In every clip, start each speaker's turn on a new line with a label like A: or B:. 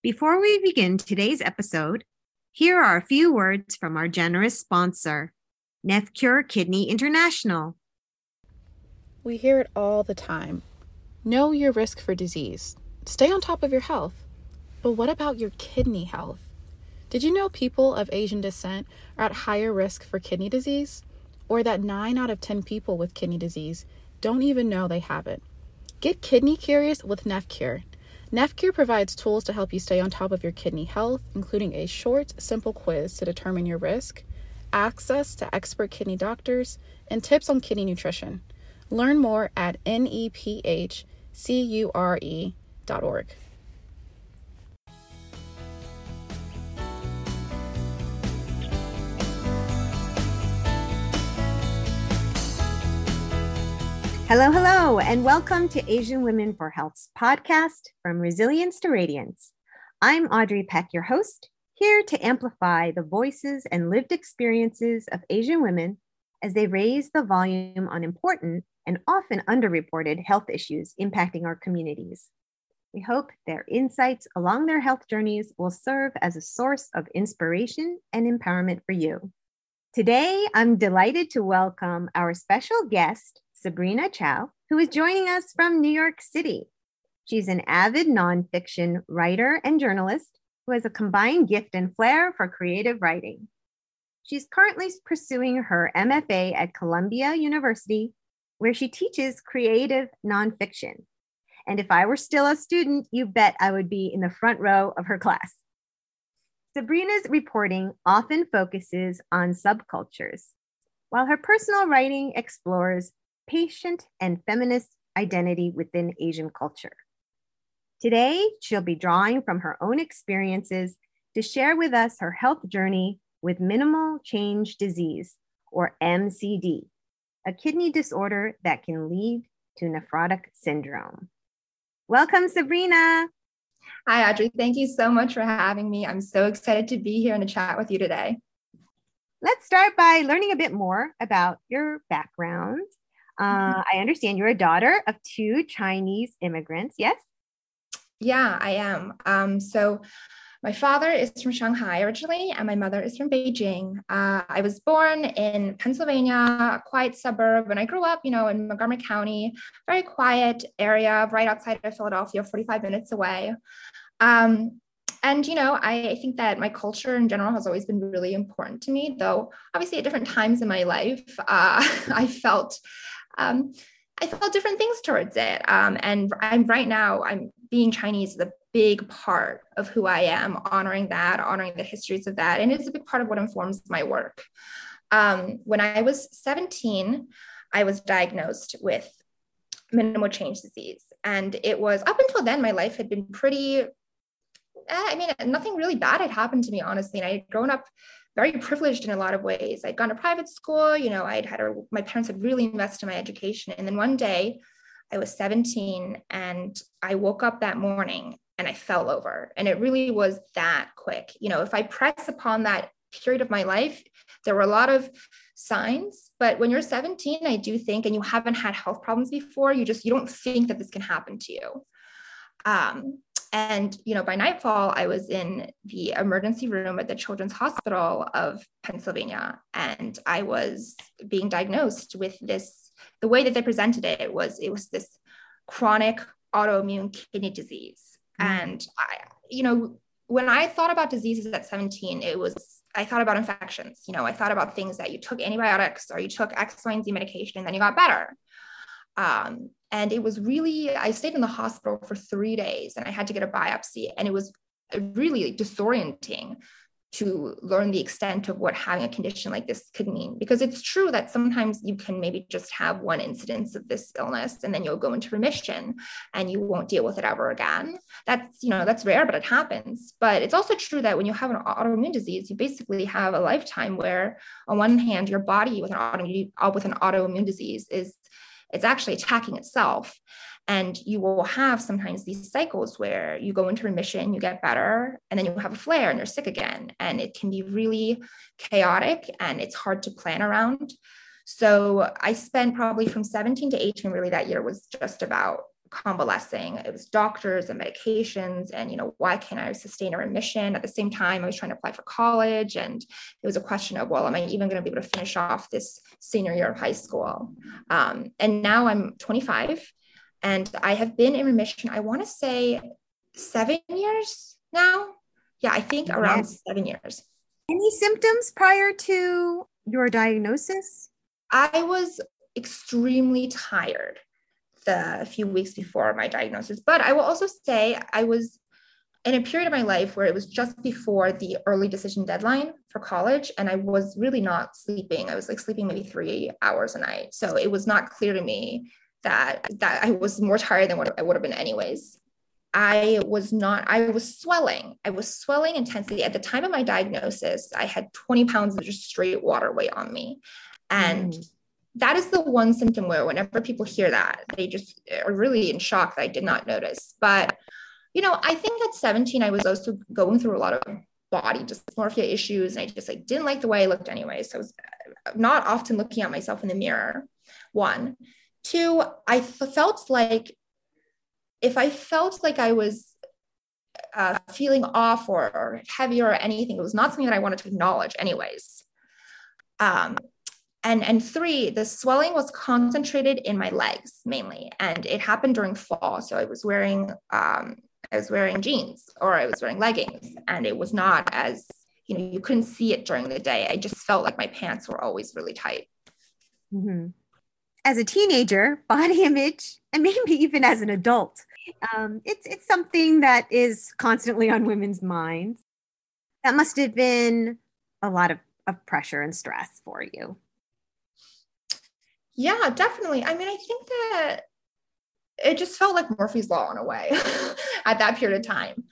A: Before we begin today's episode, here are a few words from our generous sponsor, NephCure Kidney International.
B: We hear it all the time. Know your risk for disease. Stay on top of your health. But what about your kidney health? Did you know people of Asian descent are at higher risk for kidney disease? Or that 9 out of 10 people with kidney disease don't even know they have it? Get kidney curious with NephCure. NephCure provides tools to help you stay on top of your kidney health, including a short, simple quiz to determine your risk, access to expert kidney doctors, and tips on kidney nutrition. Learn more at nephcure.org.
A: Hello, hello, and welcome to Asian Women for Health's podcast from resilience to radiance. I'm Audrey Peck, your host, here to amplify the voices and lived experiences of Asian women as they raise the volume on important and often underreported health issues impacting our communities. We hope their insights along their health journeys will serve as a source of inspiration and empowerment for you. Today, I'm delighted to welcome our special guest, Sabrina Chow, who is joining us from New York City. She's an avid nonfiction writer and journalist who has a combined gift and flair for creative writing. She's currently pursuing her MFA at Columbia University, where she teaches creative nonfiction. And if I were still a student, you bet I would be in the front row of her class. Sabrina's reporting often focuses on subcultures, while her personal writing explores patient and feminist identity within Asian culture. Today, she'll be drawing from her own experiences to share with us her health journey with minimal change disease, or MCD, a kidney disorder that can lead to nephrotic syndrome. Welcome, Sabrina.
C: Hi, Audrey. Thank you so much for having me. I'm so excited to be here and to chat with you today.
A: Let's start by learning a bit more about your background. Uh, I understand you're a daughter of two Chinese immigrants, yes?
C: Yeah, I am. Um, so, my father is from Shanghai originally, and my mother is from Beijing. Uh, I was born in Pennsylvania, a quiet suburb, and I grew up, you know, in Montgomery County, very quiet area right outside of Philadelphia, 45 minutes away. Um, and you know I, think that my culture in general has always been really important to me though obviously at different times in my life uh, i felt um, I felt different things towards it. Um, and I'm right now, I'm being Chinese is a big part of who I am, honoring that, honoring the histories of that. And it's a big part of what informs my work. Um, when I was 17, I was diagnosed with minimal change disease. And it was up until then, my life had been pretty, eh, I mean, nothing really bad had happened to me, honestly. And I had grown up very privileged in a lot of ways. I'd gone to private school, you know, I'd had a, my parents had really invested in my education. And then one day I was 17 and I woke up that morning and I fell over. And it really was that quick. You know, if I press upon that period of my life, there were a lot of signs. But when you're 17, I do think, and you haven't had health problems before, you just, you don't think that this can happen to you. Um, and, you know, by nightfall, I was in the emergency room at the Children's Hospital of Pennsylvania. And I was being diagnosed with this, the way that they presented it was, it was this chronic autoimmune kidney disease. Mm. And I, you know, when I thought about diseases at 17, it was I thought about infections. You know, I thought about things that you took antibiotics or you took X, Y, and Z medication and then you got better. Um, and it was really, I stayed in the hospital for three days and I had to get a biopsy. And it was really disorienting to learn the extent of what having a condition like this could mean. Because it's true that sometimes you can maybe just have one incidence of this illness and then you'll go into remission and you won't deal with it ever again. That's, you know, that's rare, but it happens. But it's also true that when you have an autoimmune disease, you basically have a lifetime where on one hand, your body with an autoimmune, with an autoimmune disease is it's actually attacking itself. And you will have sometimes these cycles where you go into remission, you get better, and then you have a flare and you're sick again. And it can be really chaotic and it's hard to plan around. So I spent probably from 17 to 18, really, that year was just about convalescing. It was doctors and medications, and you know, why can't I sustain a remission? At the same time, I was trying to apply for college, and it was a question of, well, am I even going to be able to finish off this senior year of high school? Um, and now I'm 25, and I have been in remission. I want to say seven years now. Yeah, I think around yes. seven years.
A: Any symptoms prior to your diagnosis?
C: I was extremely tired the few weeks before my diagnosis. But I will also say I was in a period of my life where it was just before the early decision deadline for college and i was really not sleeping. I was like sleeping maybe three hours a night. So it was not clear to me that that i was more tired than what i would have been anyways. I was not i was swelling. I was swelling intensely. At the time of my diagnosis i had 20 pounds of just straight water weight on me. And mm that is the one symptom where whenever people hear that, they just are really in shock that I did not notice. But, you know, I think at 17, I was also going through a lot of body dysmorphia issues. And I just like didn't like the way I looked anyway. So I was not often looking at myself in the mirror. One. Two, I felt like if I felt like I was uh, feeling off or, or heavy or anything, it was not something that I wanted to acknowledge, anyways. Um, and and three the swelling was concentrated in my legs mainly and it happened during fall. So i was wearing um, i was wearing jeans or i was wearing leggings and it was not as you know you couldn't see it during the day. I just felt like my pants were always really tight.
A: Mm-hmm. as a teenager body image and maybe even as an adult um, it's it's something that is constantly on women's minds. That must have been a lot of, of pressure and stress for you
C: yeah, definitely. I mean, I think that it just felt like Murphy's Law in a way at that period of time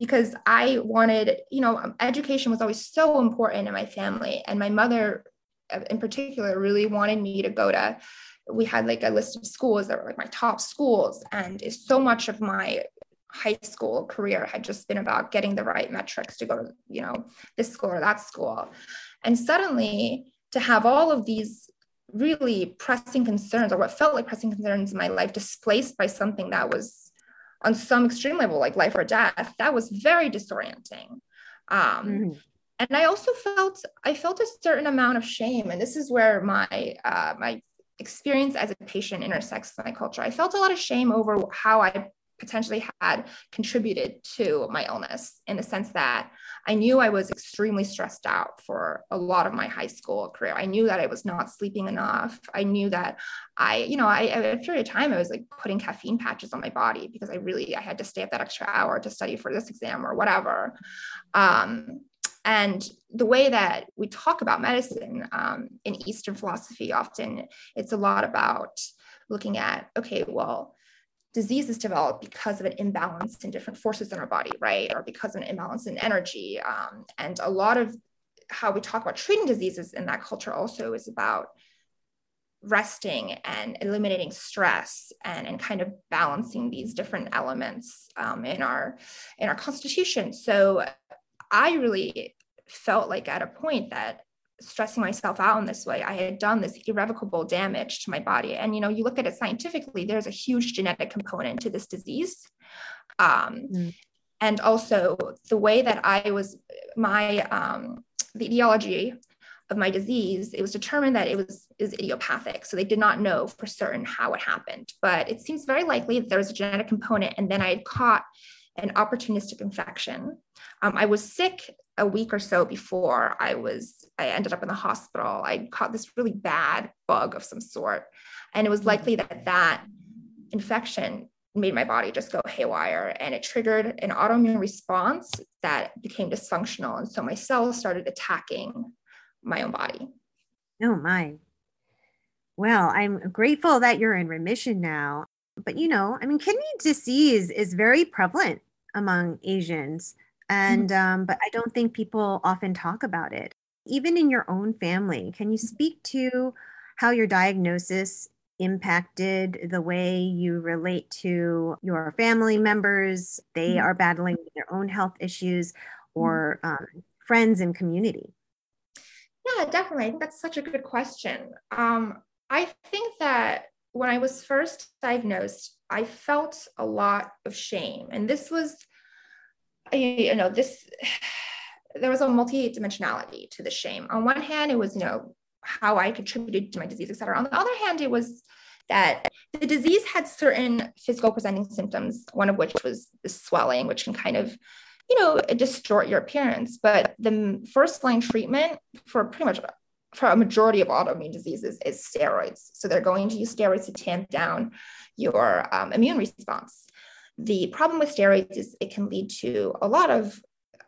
C: because I wanted, you know, um, education was always so important in my family. And my mother, uh, in particular, really wanted me to go to, we had like a list of schools that were like my top schools. And so much of my high school career had just been about getting the right metrics to go to, you know, this school or that school. And suddenly to have all of these really pressing concerns or what felt like pressing concerns in my life displaced by something that was on some extreme level like life or death that was very disorienting. Um, mm-hmm. and i also felt i felt a certain amount of shame. And this is where my uh, my experience as a patient intersects with my culture. I felt a lot of shame over how i potentially had contributed to my illness in the sense that I knew I was extremely stressed out for a lot of my high school career. I knew that I was not sleeping enough. I knew that I, you know, I at a period of time I was like putting caffeine patches on my body because I really I had to stay up that extra hour to study for this exam or whatever. Um, and the way that we talk about medicine um, in Eastern philosophy, often it's a lot about looking at, okay, well, diseases develop because of an imbalance in different forces in our body, right? Or because of an imbalance in energy. Um, and a lot of how we talk about treating diseases in that culture also is about resting and eliminating stress and, and kind of balancing these different elements um, in our in our constitution so i really felt like at a point that stressing myself out in this way. I had done this irrevocable damage to my body. And you know you look at it scientifically there's a huge genetic component to this disease. Um, mm. and also the way that i was my um, the etiology of my disease it was determined that it was is idiopathic. So they did not know for certain how it happened. But it seems very likely that there was a genetic component. And then i had caught an opportunistic infection. Um, i was sick a week or so before I was, I ended up in the hospital. I caught this really bad bug of some sort. And it was mm-hmm. likely that that infection made my body just go haywire and it triggered an autoimmune response that became dysfunctional. And so my cells started attacking my own body.
A: Oh, my. Well, I'm grateful that you're in remission now. But, you know, I mean, kidney disease is very prevalent among Asians. Mm-hmm. and um, but i don't think people often talk about it even in your own family can you mm-hmm. speak to how your diagnosis impacted the way you relate to your family members they mm-hmm. are battling their own health issues or um, friends and community
C: yeah definitely i think that's such a good question um, i think that when I was first diagnosed, I felt a lot of shame. And this was, you know, this, there was a multi-dimensionality to the shame. On one hand, it was, you know, how I contributed to my disease, et cetera. On the other hand, it was that the disease had certain physical presenting symptoms, one of which was the swelling, which can kind of, you know, distort your appearance. But the first line treatment for pretty much for a majority of autoimmune diseases is steroids. So they're going to use steroids to tamp down your um, immune response. The problem with steroids is it can lead to a lot of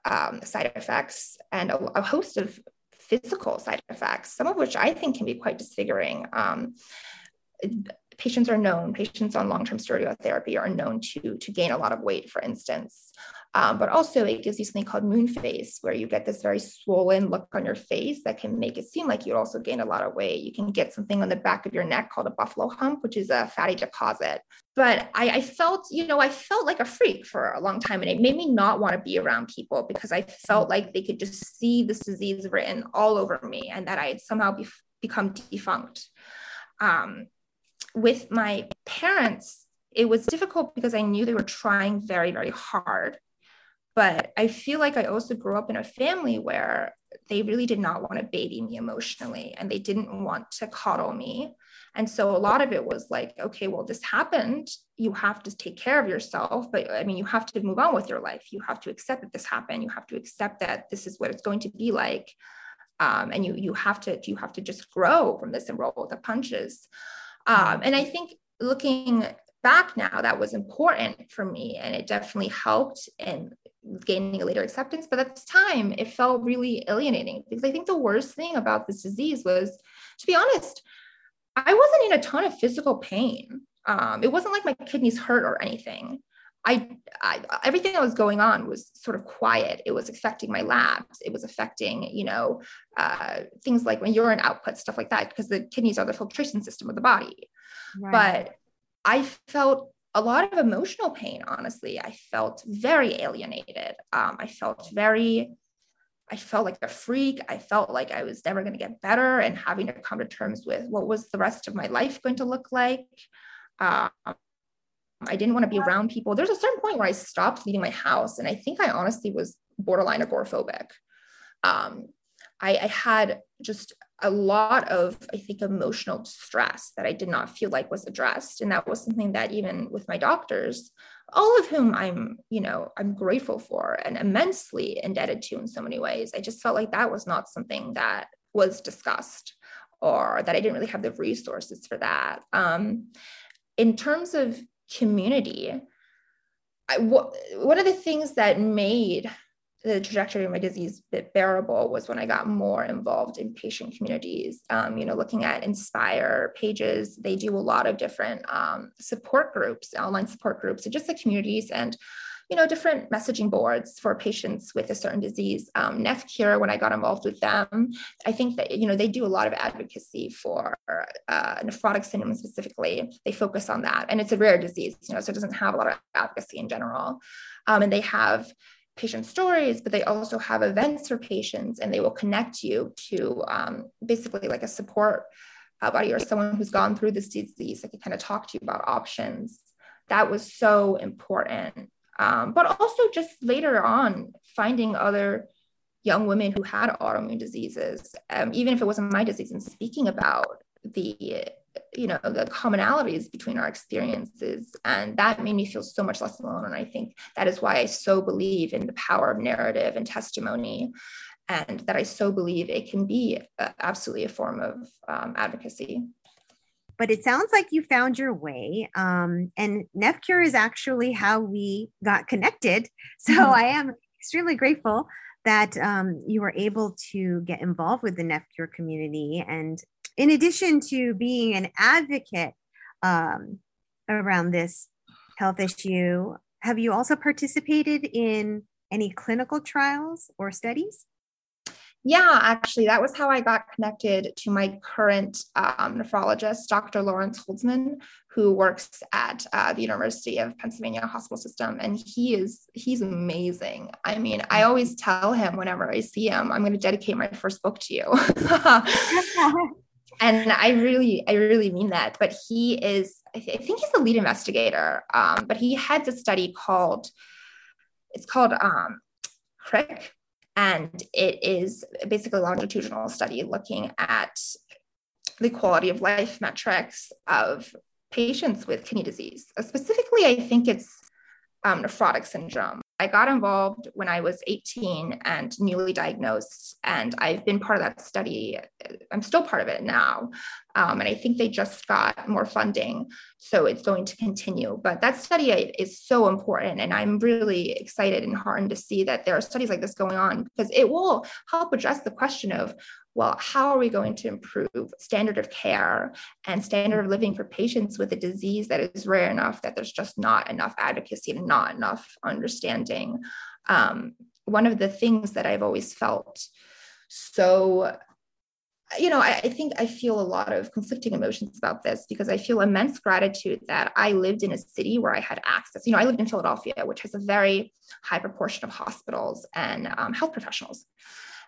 C: um, side effects and a, a, host of physical side effects, some of which I think can be quite disfiguring. Um, patients are known, patients on long-term steroid therapy are known to, to gain a lot of weight, for instance. Um, but also it gives you something called moon face, where you get this very swollen look on your face that can make it seem like you also gain a lot of weight. You can get something on the back of your neck called a buffalo hump, which is a fatty deposit. But I, I felt, you know, I felt like a freak for a long time, and it made me not want to be around people because I felt like they could just see this disease written all over me, and that I had somehow be- become defunct. Um, with my parents, it was difficult because I knew they were trying very, very hard. But I feel like I also grew up in a family where they really did not want to baby me emotionally and they didn't want to coddle me. And so a lot of it was like, okay, well, this happened. You have to take care of yourself. But I mean, you have to move on with your life. You have to accept that this happened. You have to accept that this is what it's going to be like. Um, and you you have to you have to just grow from this and roll with the punches. Um, and I think looking back now, that was important for me, and it definitely helped in gaining a later acceptance. But at the time, it felt really alienating because I think the worst thing about this disease was, to be honest, I wasn't in a ton of physical pain. Um, it wasn't like my kidneys hurt or anything. I, I, everything that was going on was sort of quiet. It was affecting my labs. It was affecting, you know, uh, things like when urine output, stuff like that, because the kidneys are the filtration system of the body. Right. But I felt a lot of emotional pain. Honestly, I felt very alienated. Um, I felt very, I felt like a freak. I felt like I was never going to get better, and having to come to terms with what was the rest of my life going to look like. Um, I didn't want to be around people. There's a certain point where I stopped leaving my house, and I think I honestly was borderline agoraphobic. Um, I, I had just a lot of, I think, emotional stress that I did not feel like was addressed, and that was something that even with my doctors, all of whom I'm, you know, I'm grateful for and immensely indebted to in so many ways. I just felt like that was not something that was discussed or that I didn't really have the resources for that. Um, in terms of community. I, one of the things that made the trajectory of my disease bit bearable was when I got more involved in patient communities. Um, you know, looking at Inspire pages, they do a lot of different um, support groups, online support groups, and just the communities. And you know, different messaging boards for patients with a certain disease. Um, NephCure, when I got involved with them, I think that, you know, they do a lot of advocacy for uh, nephrotic syndrome specifically. They focus on that. And it's a rare disease, you know, so it doesn't have a lot of advocacy in general. Um, and they have patient stories, but they also have events for patients and they will connect you to um, basically like a support uh, body or someone who's gone through this disease that can kind of talk to you about options. That was so important um, but also just later on finding other young women who had autoimmune diseases, um, even if it wasn't my disease, and speaking about the you know the commonalities between our experiences and that made me feel so much less alone and i think that is why i so believe in the power of narrative and testimony and that i so believe it can be uh, absolutely a form of um, advocacy
A: but it sounds like you found your way. Um, and NephCure is actually how we got connected. So mm-hmm. I am extremely grateful that um, you were able to get involved with the NephCure community. And in addition to being an advocate um, around this health issue, have you also participated in any clinical trials or studies?
C: Yeah, actually, that was how I got connected to my current um, nephrologist, Dr. Lawrence Holzman, who works at uh, the University of Pennsylvania Hospital System, and he is he's amazing. I mean, I always tell him whenever I see him, I'm going to dedicate my first book to you. and I really, I really mean that. But he is, I, th- I think he's the lead investigator. Um, but he heads a study called, it's called um, CRIC, and it is basically a longitudinal study looking at the quality of life metrics of patients with kidney disease. Specifically, I think it's um, nephrotic syndrome. I got involved when I was 18 and newly diagnosed, and I've been part of that study. I'm still part of it now. Um, and I think they just got more funding. So it's going to continue. But that study is so important. And I'm really excited and heartened to see that there are studies like this going on because it will help address the question of well, how are we going to improve standard of care and standard of living for patients with a disease that is rare enough that there's just not enough advocacy and not enough understanding? Um, one of the things that I've always felt so you know, I, I, think I feel a lot of conflicting emotions about this because I feel immense gratitude that I lived in a city where I had access. You know, I lived in Philadelphia, which has a very high proportion of hospitals and um, health professionals.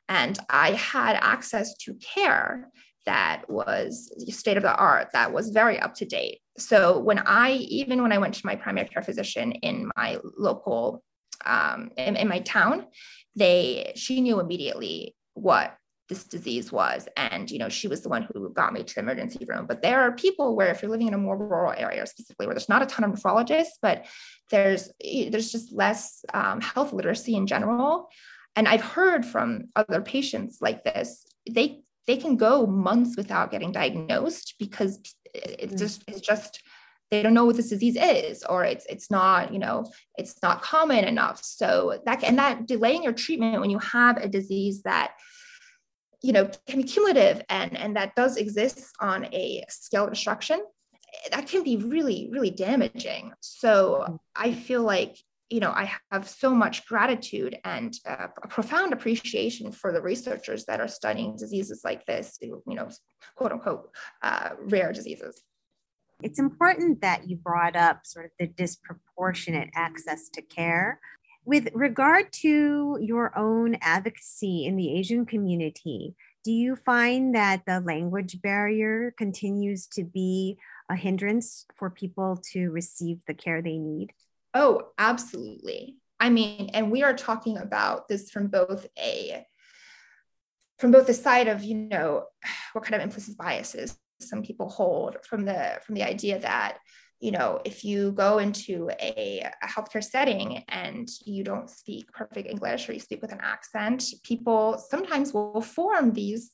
C: And I had access to care that was state of the art, that was very up to date. So when I, even when I went to my primary care physician in my local, um, in, in my town, they, she knew immediately what this disease was and you know she was the one who got me to the emergency room. But there are people where if you're living in a more rural area specifically where there's not a ton of nephrologists but there's there's just less um, health literacy in general. And i've heard from other patients like this they they can go months without getting diagnosed because it's mm. just it's just they don't know what this disease is or it's it's not you know it's not common enough. So that and that delaying your treatment when you have a disease that you know can be cumulative and and that does exist on a scale of destruction that can be really really damaging so mm. i feel like you know, I have so much gratitude and uh, a profound appreciation for the researchers that are studying diseases like this, you know, quote unquote, uh, rare diseases.
A: It's important that you brought up sort of the disproportionate access to care. With regard to your own advocacy in the Asian community, do you find that the language barrier continues to be a hindrance for people to receive the care they need?
C: Oh, absolutely. I mean, and we are talking about this from both a from both the side of, you know, what kind of implicit biases some people hold from the from the idea that you know if you go into a, a, healthcare setting and you don't speak perfect english or you speak with an accent people sometimes will form these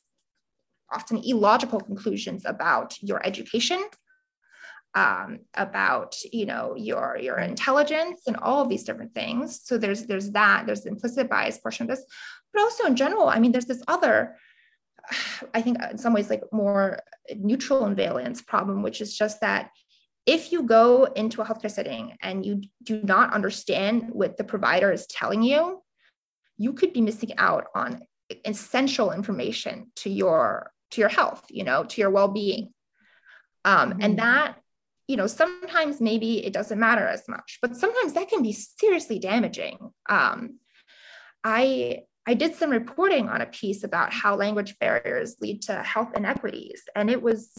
C: often illogical conclusions about your education um, about you know your your intelligence and all of these different things. So there's there's that there's the implicit bias portion of this. But also in general i mean there's this other i think in some ways like more neutral and valence problem which is just that if you go into a healthcare setting and you do not understand what the provider is telling you you could be missing out on essential information to your to your health you know to your well-being um, mm-hmm. and that you know, sometimes maybe it doesn't matter as much, but sometimes that can be seriously damaging. Um, I I did some reporting on a piece about how language barriers lead to health inequities, and it was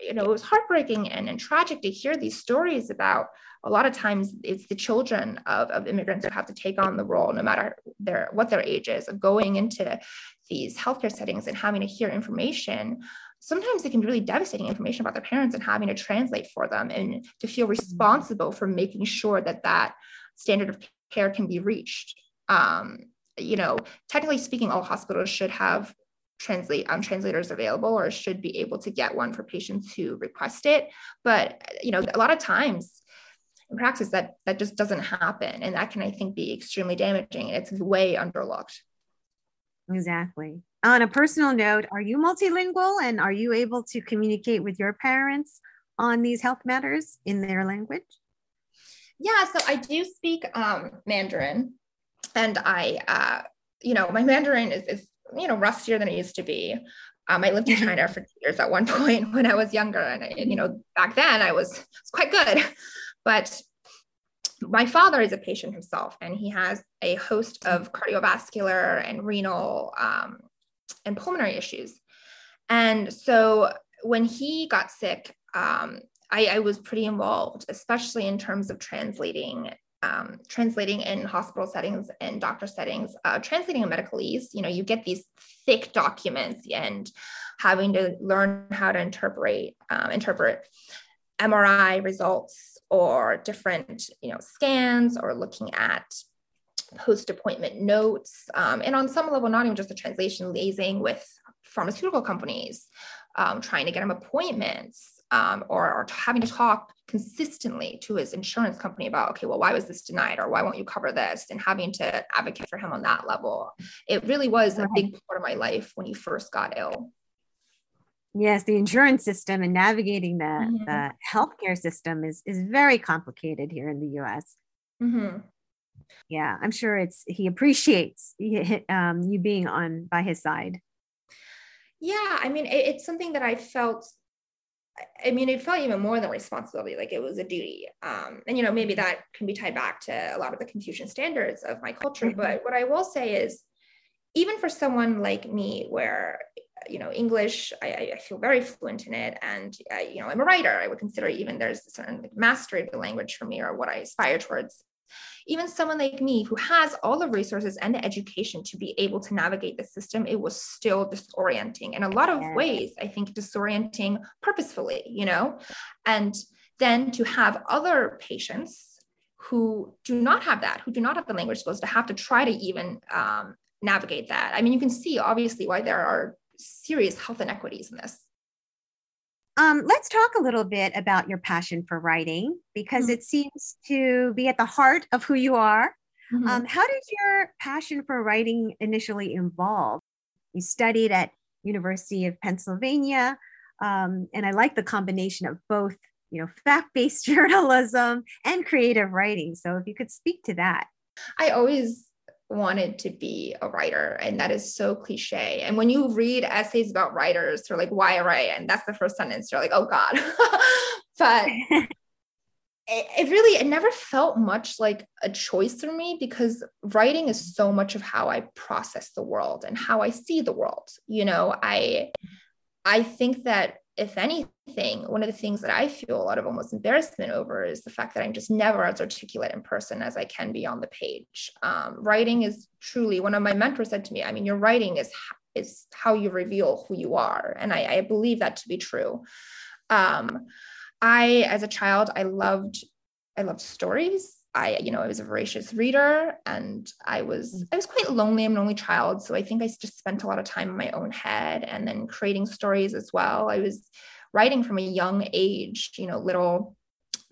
C: you know it was heartbreaking and, and tragic to hear these stories about a lot of times it's the children of, of immigrants who have to take on the role no matter their what their age is of going into these healthcare settings and having to hear information. Sometimes it can be really devastating information about their parents and having to translate for them and to feel responsible for making sure that that standard of care can be reached. Um, you know, technically speaking, all hospitals should have translate um, translators available or should be able to get one for patients who request it. But you know, a lot of times in practice that that just doesn't happen, and that can I think be extremely damaging. It's way underlooked.
A: Exactly. On a personal note, are you multilingual and are you able to communicate with your parents on these health matters in their language?
C: Yeah, so I do speak um, Mandarin, and I, uh, you know, my Mandarin is, is, you know, rustier than it used to be. Um, I lived in China for two years at one point when I was younger, and I, you know, back then I was, was quite good, but my father is a patient himself, and he has a host of cardiovascular and renal um, and pulmonary issues. And so when he got sick, um, I, I, was pretty involved, especially in terms of translating. Um, translating in hospital settings and doctor settings, uh, translating a medicalese, you know, you get these thick documents and having to learn how to interpret um, interpret MRI results or different, you know, scans or looking at post appointment notes, um, and on some level, not even just the translation, liaising with pharmaceutical companies, um, trying to get them appointments. Um, or, or, having to talk consistently to his insurance company about, okay, well, why was this denied or why won't you cover this? And having to advocate for him on that level. It really was a big part of my life when he first got ill.
A: Yes, the insurance system and navigating the, mm-hmm. the healthcare system is, is very complicated here in the US. Mm-hmm yeah i'm sure it's he appreciates um, you being on by his side
C: yeah i mean it, it's something that i felt i mean it felt even more than responsibility like it was a duty. Um, and you know maybe that can be tied back to a lot of the confucian standards of my culture. Mm-hmm. but what i will say is even for someone like me where you know english I, I feel very fluent in it. And uh, you know i'm a writer. I would consider even there's a certain mastery of the language for me or what i aspire towards even someone like me who has all the resources and the education to be able to navigate the system, it was still disorienting. In a lot of ways, I think disorienting purposefully, you know? And then to have other patients who do not have that, who do not have the language skills to have to try to even um, navigate that. I mean, you can see obviously why there are serious health inequities in this.
A: Um, let's talk a little bit about your passion for writing because mm-hmm. it seems to be at the heart of who you are. Mm-hmm. Um, how did your passion for writing initially evolve? You studied at University of Pennsylvania, um, and I like the combination of both, you know, fact-based journalism and creative writing. So if you could speak to that.
C: I always wanted to be a writer and that is so cliche and when you read essays about writers they're like why write? And that's the first sentence. You're like oh god. But it, it really it never felt much like a choice for me because writing is so much of how i process the world and how i see the world. You know i i think that if anything, one of the things that I feel a lot of almost embarrassment over is the fact that I'm just never as articulate in person as I can be on the page. Um, writing is truly one of my mentors said to me, I mean, your writing is is how you reveal who you are, and I, I believe that to be true. Um, I, as a child, I loved I loved stories. I, you know, I was a voracious reader and I was, mm. I was quite lonely. I'm an only child. So I think I just spent a lot of time in my own head and then creating stories as well. I was writing from a young age, you know, little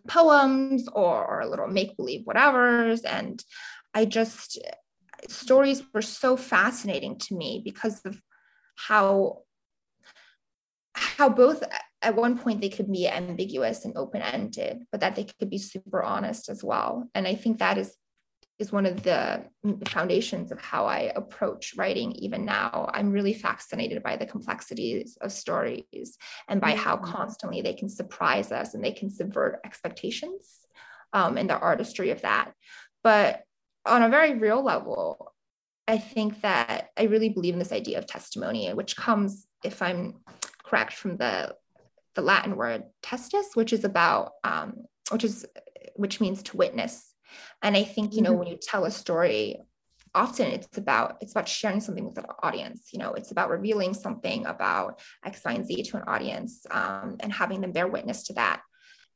C: poems or, or little make believe whatevers. And I just, stories were so fascinating to me because of how how both at one point they could be ambiguous and open-ended but that they could be super honest as well. And i think that is is one of the foundations of how i approach writing even now. I'm really fascinated by the complexities of stories and by how mm-hmm. constantly they can surprise us and they can subvert expectations um, and the artistry of that. But on a very real level i think that i really believe in this idea of testimony which comes if i'm correct from the the Latin word testis, which is about, um, which is, which means to witness. And I think, you know, mm-hmm. when you tell a story, often it's about, it's about sharing something with an audience, you know, it's about revealing something about X, Y, and Z to an audience um, and having them bear witness to that.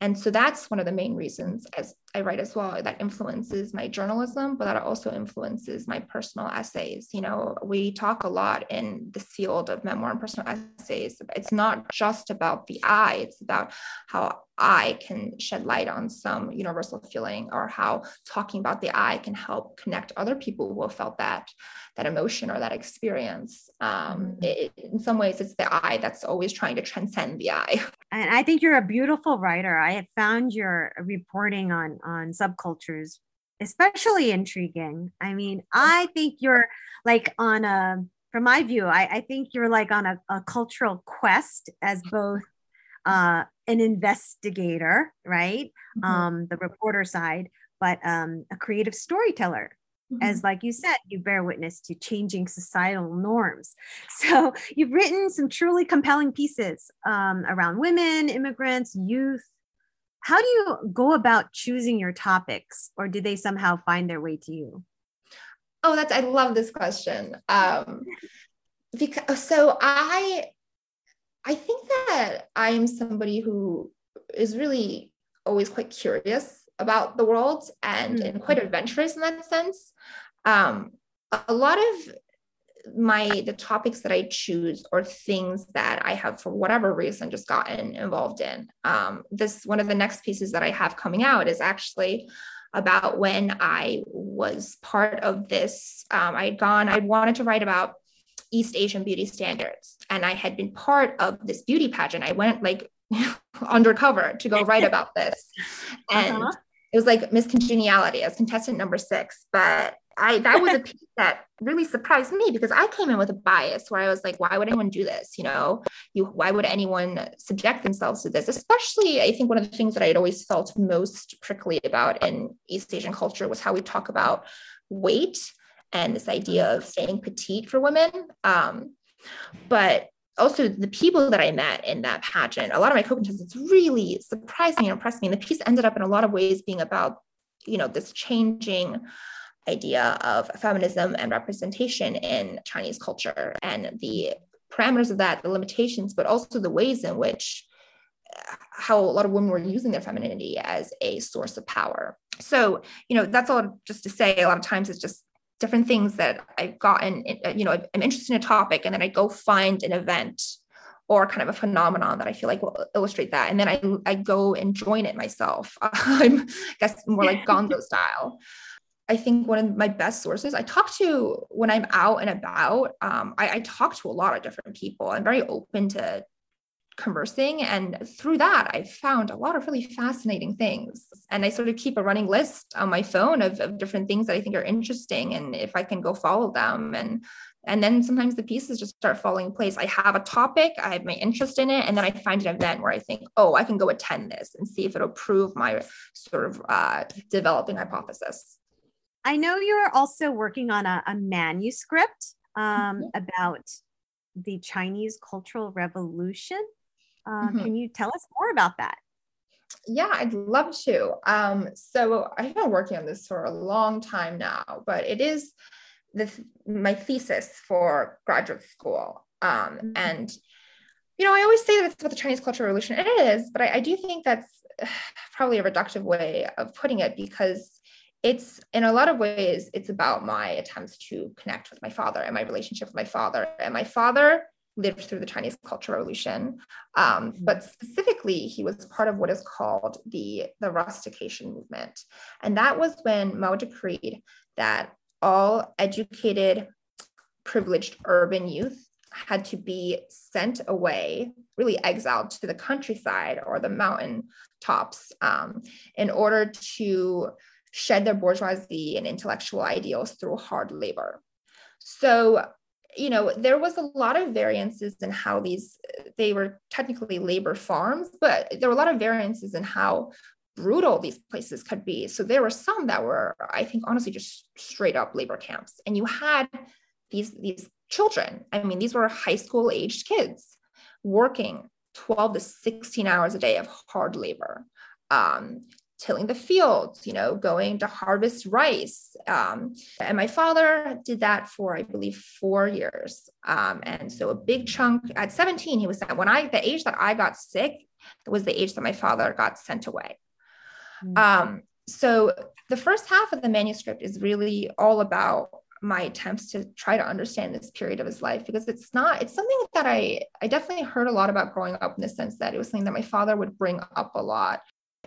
C: And so that's one of the main reasons as I write as well that influences my journalism, but that also influences my personal essays. You know, we talk a lot in this field of memoir and personal essays. It's not just about the I, it's about how I can shed light on some universal feeling or how talking about the I can help connect other people who have felt that that emotion or that experience. Um, mm-hmm. it, in some ways, it's the I that's always trying to transcend the I.
A: And I think you're a beautiful writer. I have found your reporting on on subcultures especially intriguing. I mean, I think you're like on a from my view, I, I think you're like on a, a cultural quest as both uh, an investigator, right? Mm-hmm. Um, the reporter side, but um, a creative storyteller mm-hmm. as like you said you bear witness to changing societal norms. So you've written some truly compelling pieces um, around women immigrants youth. How do you go about choosing your topics or do they somehow find their way to you?
C: Oh that's i love this question. Um, because so i i think that i'm somebody who is really always quite curious about the world and, and quite adventurous in that sense. Um, a lot of my the topics that I choose are things that I have for whatever reason just gotten involved in. Um, this one of the next pieces that I have coming out is actually about when I was part of this. Um, I'd gone, I wanted to write about East Asian beauty standards, and I had been part of this beauty pageant. I went like undercover to go write about this, and uh-huh it was like Miss Congeniality as contestant number six. But I that was a piece that really surprised me because I came in with a bias where I was like, why would anyone do this? You know, you why would anyone subject themselves to this? Especially, I think one of the things that I had always felt most prickly about in East Asian culture was how we talk about weight and this idea of staying petite for women. Um, but also the people that I met in that pageant, a lot of my co-contestants really surprised me and impressed me. And the piece ended up in a lot of ways being about, you know, this changing idea of feminism and representation in Chinese culture and the parameters of that, the limitations, but also the ways in which uh, how a lot of women were using their femininity as a source of power. So, you know, that's all just to say a lot of times it's just different things that I've gotten, uh, you know, I'm interested in a topic and then I go find an event or kind of a phenomenon that I feel like will illustrate that. And then I, I go and join it myself. I'm, I guess, more like gonzo style. I think one of my best sources I talk to when I'm out and about, um, I, I talk to a lot of different people. I'm very open to conversing. And through that, I found a lot of really fascinating things. And I sort of keep a running list on my phone of, of different things that I think are interesting. And if I can go follow them and and then sometimes the pieces just start falling in place. I have a topic, I have my interest in it, and then I find an event where I think, oh, I can go attend this and see if it'll prove my sort of uh, developing hypothesis.
A: I know you're also working on a, a manuscript um, mm-hmm. about the Chinese Cultural Revolution. Um, mm-hmm. Can you tell us more about that?
C: Yeah, I'd love to. Um, so I've been working on this for a long time now, but it is this my thesis for graduate school. Um, mm-hmm. And you know, I always say that it's about the Chinese Cultural Revolution, and it is, but I, I do think that's probably a reductive way of putting it because it's in a lot of ways it's about my attempts to connect with my father and my relationship with my father and my father lived through the Chinese Cultural Revolution. Um, mm-hmm. but specifically, he was part of what is called the, the rustication movement. And that was when Mao decreed that all educated, privileged urban youth had to be sent away, really exiled to the countryside or the mountain tops um, in order to shed their bourgeoisie and intellectual ideals through hard labor. So you know there was a lot of variances in how these they were technically labor farms but there were a lot of variances in how brutal these places could be. So there were some that were i think honestly just straight up labor camps. And you had these these children i mean these were high school aged kids working 12 to 16 hours a day of hard labor. Um, tilling the fields, you know, going to harvest rice. Um, and my father did that for, I believe, four years. Um, and so a big chunk at 17, he was sent. When I, the age that I got sick was the age that my father got sent away. Mm-hmm. Um, so the first half of the manuscript is really all about my attempts to try to understand this period of his life because it's not it's something that i i definitely heard a lot about growing up in the sense that it was something that my father would bring up a lot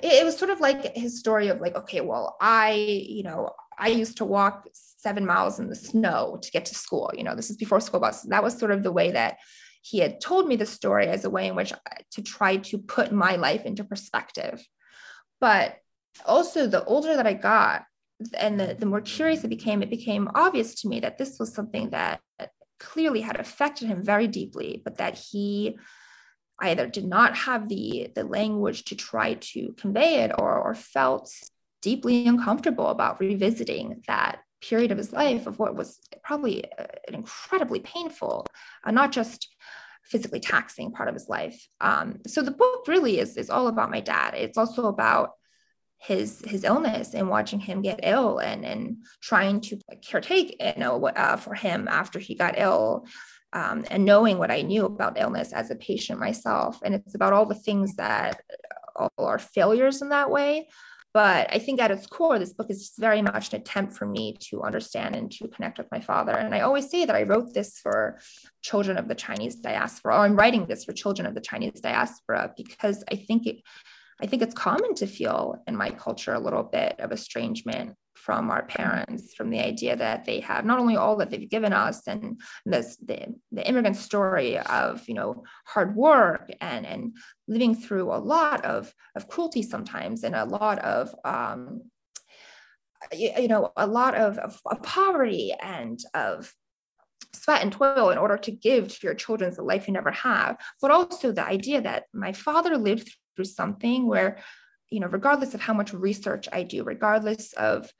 C: it, was sort of like his story of like, okay, well, I, you know, I used to walk seven miles in the snow to get to school. You know, this is before school bus. That was sort of the way that he had told me the story as a way in which uh, to try to put my life into perspective. But also, the older that I got, and the, the more curious it became, it became obvious to me that this was something that clearly had affected him very deeply, but that he either did not have the the language to try to convey it or, or felt deeply uncomfortable about revisiting that period of his life of what was probably uh, an incredibly painful, uh, not just physically taxing part of his life. Um, so the book really is is all about my dad. It's also about his his illness and watching him get ill and and trying to caretake you know uh, for him after he got ill um, and knowing what I knew about illness as a patient myself. And it's about all the things that all are failures in that way. But I think at its core, this book is very much an attempt for me to understand and to connect with my father. And I always say that I wrote this for children of the Chinese diaspora, or I'm writing this for children of the Chinese diaspora because I think it, I think it's common to feel in my culture a little bit of estrangement from our parents, from the idea that they have not only all that they've given us and this the, the immigrant story of you know hard work and and living through a lot of of cruelty sometimes and a lot of um, you, you know a lot of, of, of poverty and of sweat and toil in order to give to your children the life you never have. But also the idea that my father lived through something where you know regardless of how much research i do regardless of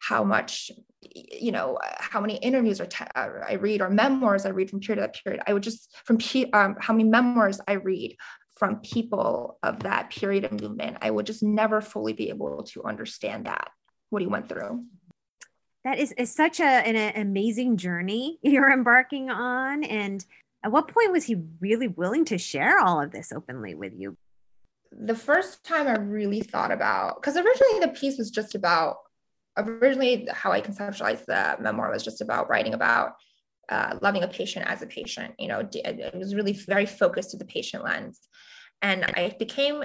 C: how much you know how many interviews or te- uh, i read or memoirs i read from period to that period i would just from um, how many memoirs i read from people of that period of movement i would just never fully be able to understand that what he went through.
A: That is, is such a, an, an amazing journey you're embarking on. And at what point was he really willing to share all of this openly with you
C: the first time I really thought about, because originally the piece was just about, originally how I conceptualized the memoir was just about writing about uh, loving a patient as a patient. You know, it was really very focused to the patient lens. And I became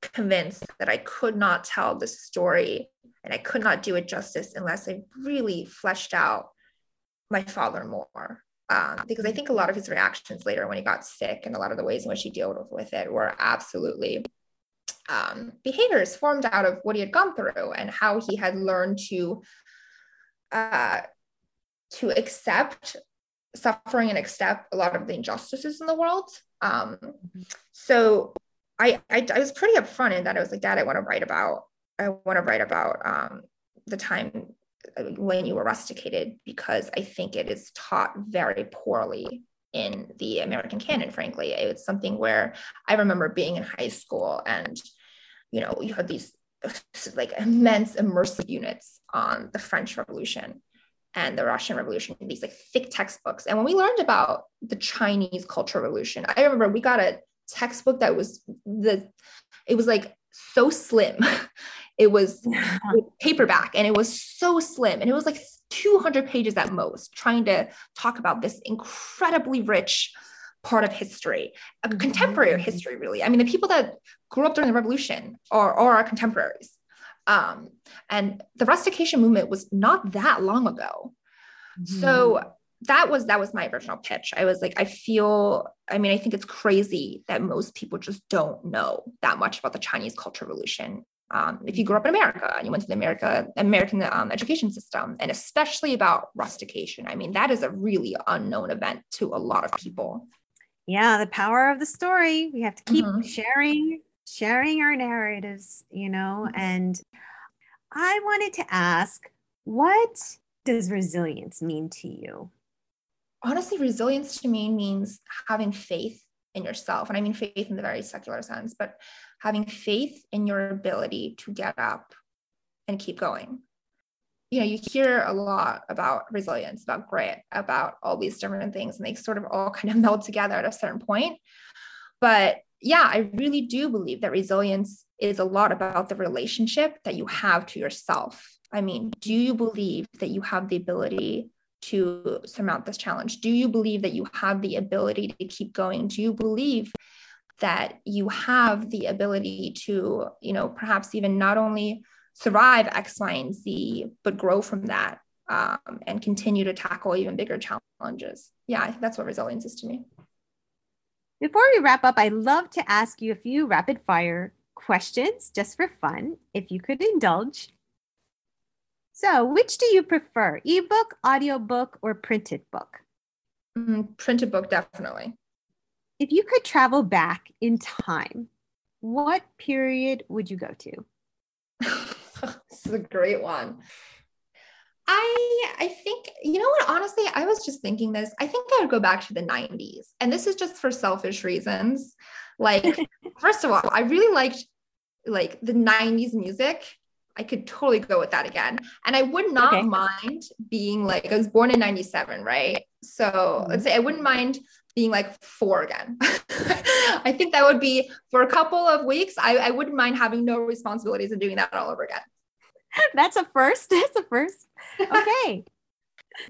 C: convinced that I could not tell the story and I could not do it justice unless I really fleshed out my father more um, because I think a lot of his reactions later when he got sick and a lot of the ways in which he dealt with it were absolutely um, behaviors formed out of what he had gone through and how he had learned to uh, to accept suffering and accept a lot of the injustices in the world. Um, so I, I, I was pretty upfront in that I was like, Dad, I want to write about I want to write about um, the time when you were rusticated because I think it is taught very poorly in the American canon, frankly. It's something where I remember being in high school and, you know, you had these like immense immersive units on the French Revolution and the Russian Revolution, these like thick textbooks. And when we learned about the Chinese Cultural Revolution, I remember we got a textbook that was the, it was like so slim. It was paperback and it was so slim and it was like 200 pages at most, trying to talk about this incredibly rich part of history, a mm-hmm. contemporary history, really. I mean, the people that grew up during the revolution are, are our contemporaries. Um, and the rustication movement was not that long ago. Mm-hmm. So that was that was my original pitch. I was like, I feel, I mean, I think it's crazy that most people just don't know that much about the Chinese Cultural Revolution um, if you grew up in America and you went to the America American um, education system, and especially about rustication. I mean, that is a really unknown event to a lot of people.
A: Yeah, the power of the story. We have to keep mm-hmm. sharing, sharing our narratives, you know. Mm-hmm. And I wanted to ask, what does resilience mean to you?
C: Honestly, resilience to me means having faith in yourself. And I mean faith in the very secular sense, but having faith in your ability to get up and keep going. You know, you hear a lot about resilience, about grit, about all these different things, and they sort of all kind of meld together at a certain point. But yeah, I really do believe that resilience is a lot about the relationship that you have to yourself. I mean, do you believe that you have the ability to surmount this challenge? Do you believe that you have the ability to keep going? Do you believe that you have the ability to, you know, perhaps even not only survive X, Y, and Z, but grow from that um, and continue to tackle even bigger challenges. Yeah, I think that's what resilience is to me.
A: Before we wrap up, I'd love to ask you a few rapid fire questions just for fun, if you could indulge. So, which do you prefer, ebook, audiobook, or printed book?
C: Mm, printed book, definitely.
A: If you could travel back in time, what period would you go to?
C: this is a great one. I I think, you know what, honestly, I was just thinking this. I think I would go back to the 90s. And this is just for selfish reasons. Like, first of all, I really liked like the 90s music. I could totally go with that again. And I would not okay. mind being like, I was born in 97, right? So mm-hmm. let's say I wouldn't mind being like four again. I think that would be for a couple of weeks. I, I wouldn't mind having no responsibilities and doing that all over again.
A: That's a first. That's a first. Okay.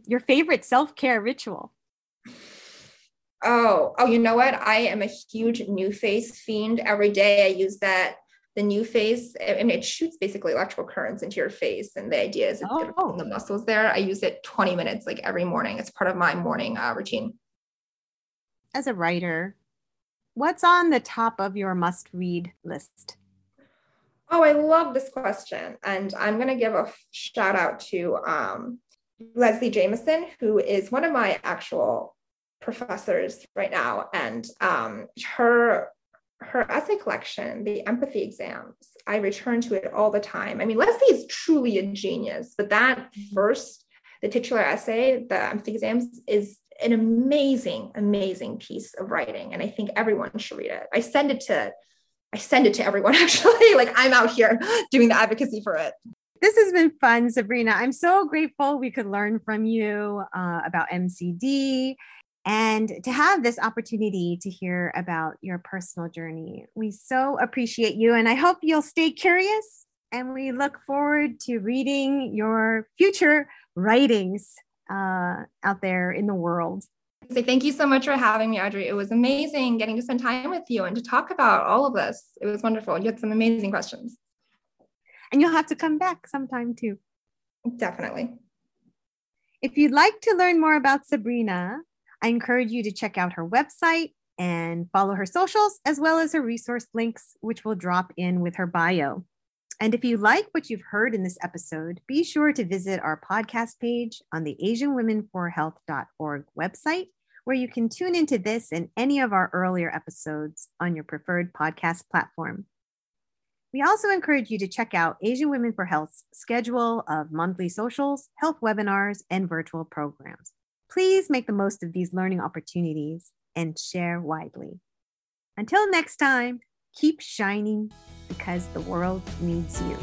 A: Your favorite self care ritual?
C: Oh, oh, you know what? I am a huge NuFace fiend. Every day I use that. The NuFace, I mean, it shoots basically electrical currents into your face. And the idea is oh. the muscles there. I use it 20 minutes like every morning. It's part of my morning uh, routine.
A: As a writer, what's on the top of your must read list?
C: Oh, I love this question. And I'm going to give a shout out to um, Leslie Jamison, who is one of my actual professors right now. And um, her her essay collection, the empathy exams, I return to it all the time. I mean, Leslie is truly a genius, but that first, the titular essay, the empathy exams, is an amazing, amazing piece of writing. And I think everyone should read it. I send it to I send it to everyone actually. like I'm out here doing the advocacy for it.
A: This has been fun, Sabrina. I'm so grateful we could learn from you uh, about MCD and to have this opportunity to hear about your personal journey. We so appreciate you, and I hope you'll stay curious. And we look forward to reading your future writings uh, out there in the world.
C: Say thank you so much for having me, Audrey. It was amazing getting to spend time with you and to talk about all of this. It was wonderful. You had some amazing questions.
A: And you'll have to come back sometime too.
C: Definitely.
A: If you'd like to learn more about Sabrina, I encourage you to check out her website and follow her socials, as well as her resource links, which will drop in with her bio. And if you like what you've heard in this episode, be sure to visit our podcast page on the AsianWomenForHealth.org website, where you can tune into this and any of our earlier episodes on your preferred podcast platform. We also encourage you to check out Asian Women for Health's schedule of monthly socials, health webinars, and virtual programs. Please make the most of these learning opportunities and share widely. Until next time, keep shining because the world needs you.